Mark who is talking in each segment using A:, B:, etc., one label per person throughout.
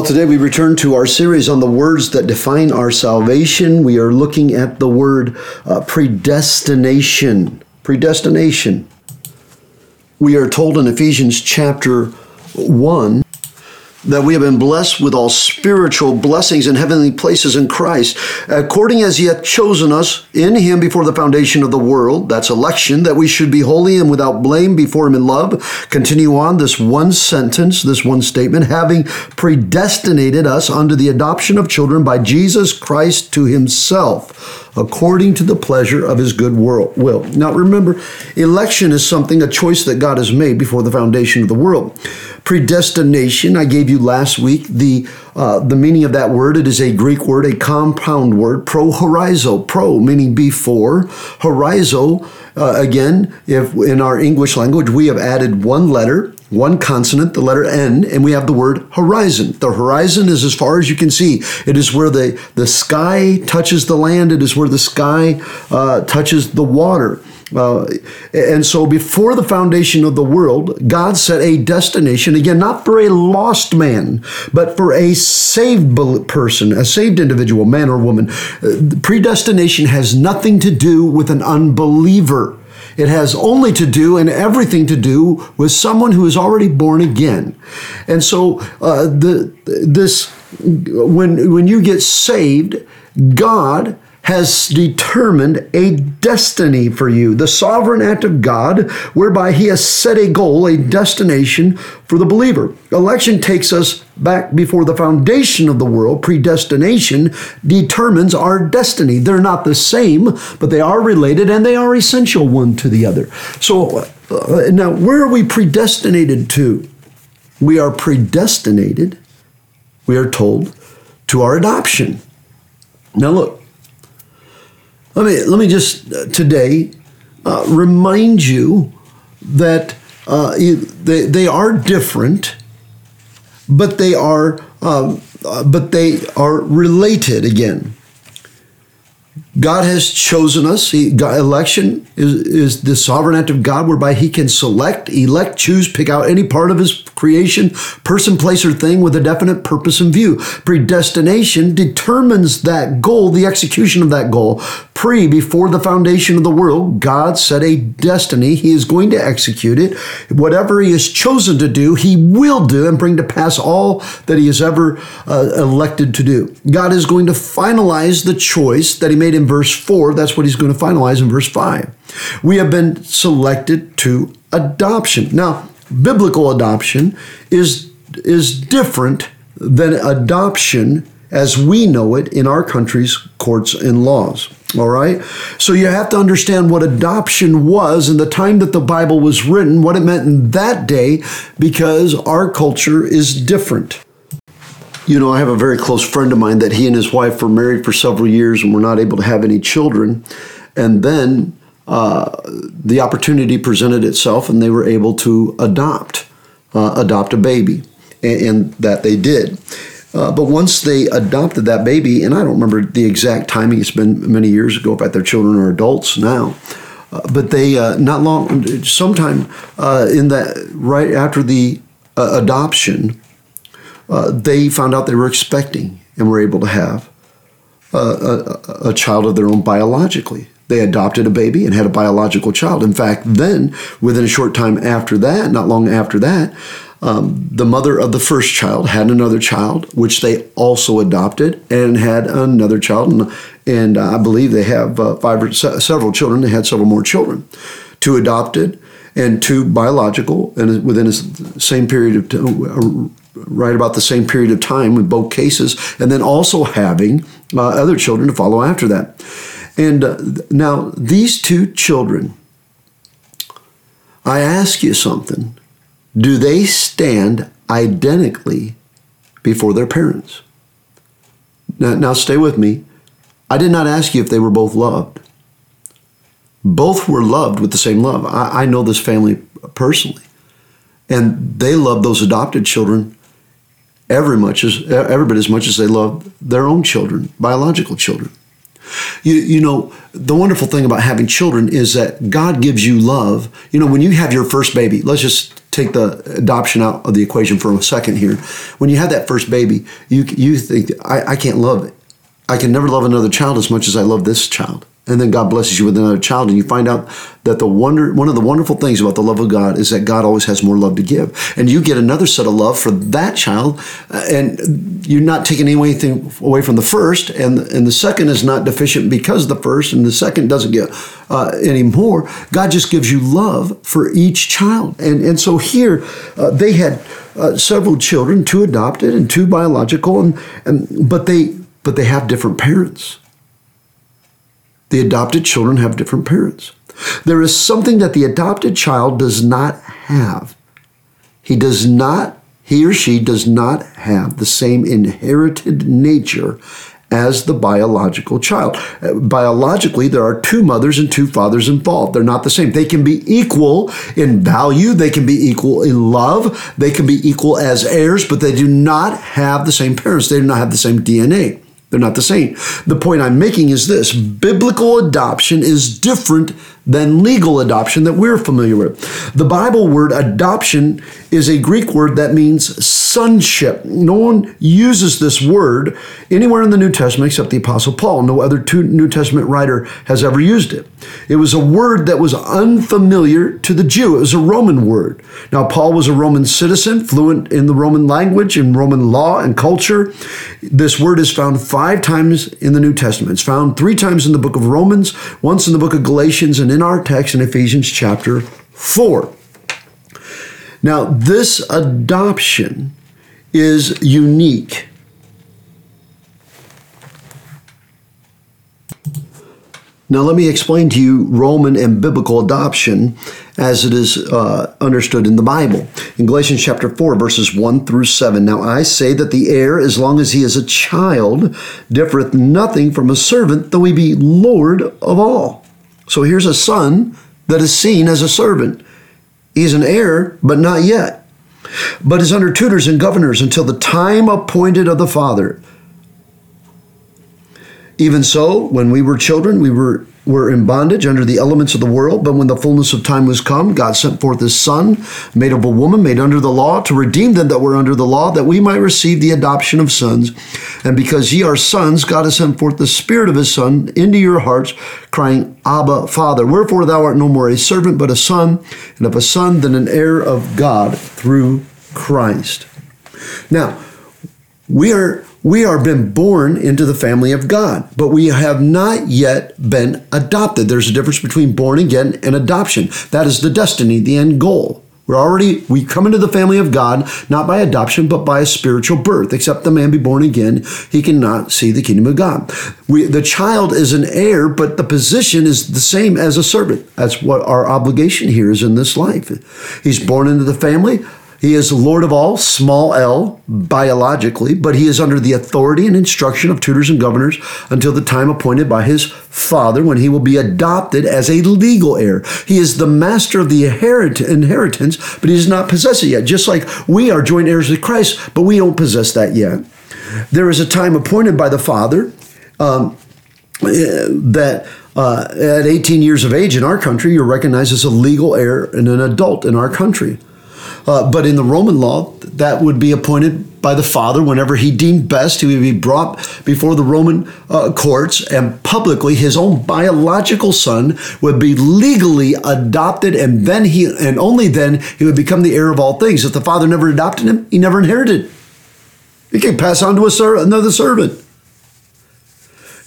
A: Well, today we return to our series on the words that define our salvation. We are looking at the word uh, predestination. Predestination. We are told in Ephesians chapter 1 that we have been blessed with all spiritual blessings in heavenly places in Christ, according as he hath chosen us in him before the foundation of the world. That's election, that we should be holy and without blame before him in love. Continue on this one sentence, this one statement, having predestinated us unto the adoption of children by Jesus Christ to himself according to the pleasure of his good will. Now remember, election is something, a choice that God has made before the foundation of the world. Predestination, I gave you last week the uh, the meaning of that word. It is a Greek word, a compound word, pro horizo, pro meaning before, horizo. Uh, again, if in our English language we have added one letter one consonant, the letter N, and we have the word horizon. The horizon is as far as you can see. It is where the, the sky touches the land, it is where the sky uh, touches the water. And so, before the foundation of the world, God set a destination, again, not for a lost man, but for a saved person, a saved individual, man or woman. Uh, predestination has nothing to do with an unbeliever. It has only to do and everything to do with someone who is already born again. And so uh, the this when when you get saved, God has determined a destiny for you, the sovereign act of God, whereby He has set a goal, a destination for the believer. Election takes us back before the foundation of the world. Predestination determines our destiny. They're not the same, but they are related and they are essential one to the other. So, uh, now where are we predestinated to? We are predestinated, we are told, to our adoption. Now, look, let me, let me just uh, today uh, remind you that uh, they, they are different, but they are, um, uh, but they are related again. God has chosen us. He, God, election is, is the sovereign act of God whereby He can select, elect, choose, pick out any part of His creation, person, place, or thing with a definite purpose in view. Predestination determines that goal, the execution of that goal. Pre, before the foundation of the world, God set a destiny. He is going to execute it. Whatever He has chosen to do, He will do and bring to pass all that He has ever uh, elected to do. God is going to finalize the choice that He made in verse 4. That's what He's going to finalize in verse 5. We have been selected to adoption. Now, biblical adoption is, is different than adoption as we know it in our country's courts and laws. All right? So you have to understand what adoption was in the time that the Bible was written, what it meant in that day, because our culture is different. You know, I have a very close friend of mine that he and his wife were married for several years and were not able to have any children. And then uh, the opportunity presented itself and they were able to adopt, uh, adopt a baby. And, and that they did. Uh, but once they adopted that baby, and I don't remember the exact timing, it's been many years ago, if their children are adults now. Uh, but they, uh, not long, sometime uh, in that, right after the adoption, they found out they were expecting and were able to have a, a, a child of their own biologically. They adopted a baby and had a biological child. In fact, then, within a short time after that, not long after that, um, the mother of the first child had another child, which they also adopted, and had another child. And, and uh, I believe they have uh, five or se- several children. They had several more children. Two adopted and two biological, and within the same period of time, uh, right about the same period of time in both cases, and then also having uh, other children to follow after that. And uh, now, these two children, I ask you something do they stand identically before their parents? Now, now stay with me. I did not ask you if they were both loved. Both were loved with the same love. I, I know this family personally, and they love those adopted children every much as every bit as much as they love their own children, biological children. You, you know, the wonderful thing about having children is that God gives you love. You know, when you have your first baby, let's just take the adoption out of the equation for a second here. When you have that first baby, you you think I, I can't love it. I can never love another child as much as I love this child and then God blesses you with another child, and you find out that the wonder, one of the wonderful things about the love of God is that God always has more love to give, and you get another set of love for that child, uh, and you're not taking anything away from the first, and and the second is not deficient because the first, and the second doesn't get uh, any more. God just gives you love for each child, and and so here uh, they had uh, several children, two adopted and two biological, and and but they but they have different parents. The adopted children have different parents. There is something that the adopted child does not have. He does not, he or she does not have the same inherited nature as the biological child. Biologically, there are two mothers and two fathers involved. They're not the same. They can be equal in value, they can be equal in love, they can be equal as heirs, but they do not have the same parents. They do not have the same DNA. They're not the same. The point I'm making is this biblical adoption is different than legal adoption that we're familiar with. The Bible word adoption is a Greek word that means sonship. No one uses this word anywhere in the New Testament except the Apostle Paul. No other New Testament writer has ever used it. It was a word that was unfamiliar to the Jew. It was a Roman word. Now, Paul was a Roman citizen, fluent in the Roman language and Roman law and culture. This word is found five times in the New Testament. It's found three times in the book of Romans, once in the book of Galatians, and in our text in Ephesians chapter 4. Now, this adoption is unique. Now, let me explain to you Roman and biblical adoption as it is uh, understood in the Bible. In Galatians chapter 4, verses 1 through 7. Now, I say that the heir, as long as he is a child, differeth nothing from a servant, though he be Lord of all. So here's a son that is seen as a servant. He's an heir, but not yet, but is under tutors and governors until the time appointed of the Father. Even so, when we were children, we were were in bondage under the elements of the world, but when the fullness of time was come, God sent forth his Son, made of a woman, made under the law, to redeem them that were under the law, that we might receive the adoption of sons. And because ye are sons, God has sent forth the Spirit of his Son into your hearts, crying, Abba, Father. Wherefore thou art no more a servant, but a son, and of a son, then an heir of God through Christ. Now, we are we are been born into the family of God, but we have not yet been adopted. There's a difference between born again and adoption. That is the destiny, the end goal. We're already, we come into the family of God, not by adoption, but by a spiritual birth. Except the man be born again, he cannot see the kingdom of God. We, the child is an heir, but the position is the same as a servant. That's what our obligation here is in this life. He's born into the family. He is Lord of all, small l, biologically, but he is under the authority and instruction of tutors and governors until the time appointed by his father when he will be adopted as a legal heir. He is the master of the inheritance, but he does not possess it yet. Just like we are joint heirs with Christ, but we don't possess that yet. There is a time appointed by the father um, that uh, at 18 years of age in our country, you're recognized as a legal heir and an adult in our country. Uh, but in the Roman law, that would be appointed by the father whenever he deemed best. He would be brought before the Roman uh, courts, and publicly his own biological son would be legally adopted, and then he, and only then, he would become the heir of all things. If the father never adopted him, he never inherited. He can pass on to a ser- another servant.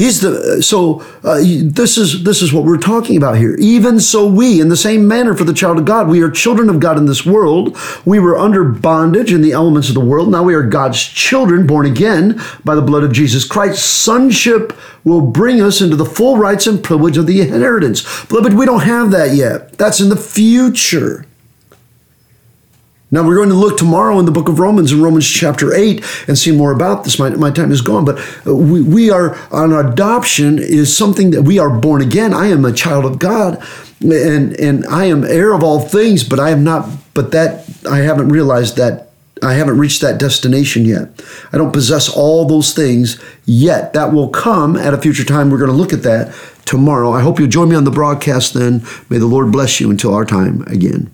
A: He's the so uh, this is this is what we're talking about here. Even so, we, in the same manner, for the child of God, we are children of God in this world. We were under bondage in the elements of the world. Now we are God's children, born again by the blood of Jesus Christ. Sonship will bring us into the full rights and privilege of the inheritance. Beloved, we don't have that yet. That's in the future. Now we're going to look tomorrow in the book of Romans, in Romans chapter 8, and see more about this. My, my time is gone, but uh, we, we are on adoption is something that we are born again. I am a child of God and, and I am heir of all things, but I am not, but that I haven't realized that I haven't reached that destination yet. I don't possess all those things yet. That will come at a future time. We're going to look at that tomorrow. I hope you'll join me on the broadcast then. May the Lord bless you until our time again.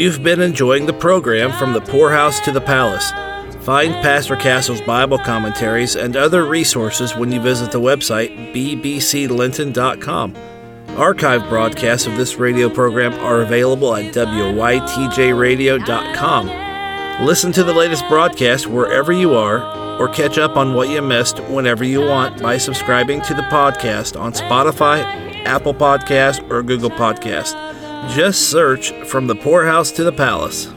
B: You've been enjoying the program From the Poorhouse to the Palace. Find Pastor Castle's Bible commentaries and other resources when you visit the website bbclinton.com. Archive broadcasts of this radio program are available at wytjradio.com. Listen to the latest broadcast wherever you are, or catch up on what you missed whenever you want by subscribing to the podcast on Spotify, Apple Podcast, or Google Podcast. Just search From the Poorhouse to the Palace.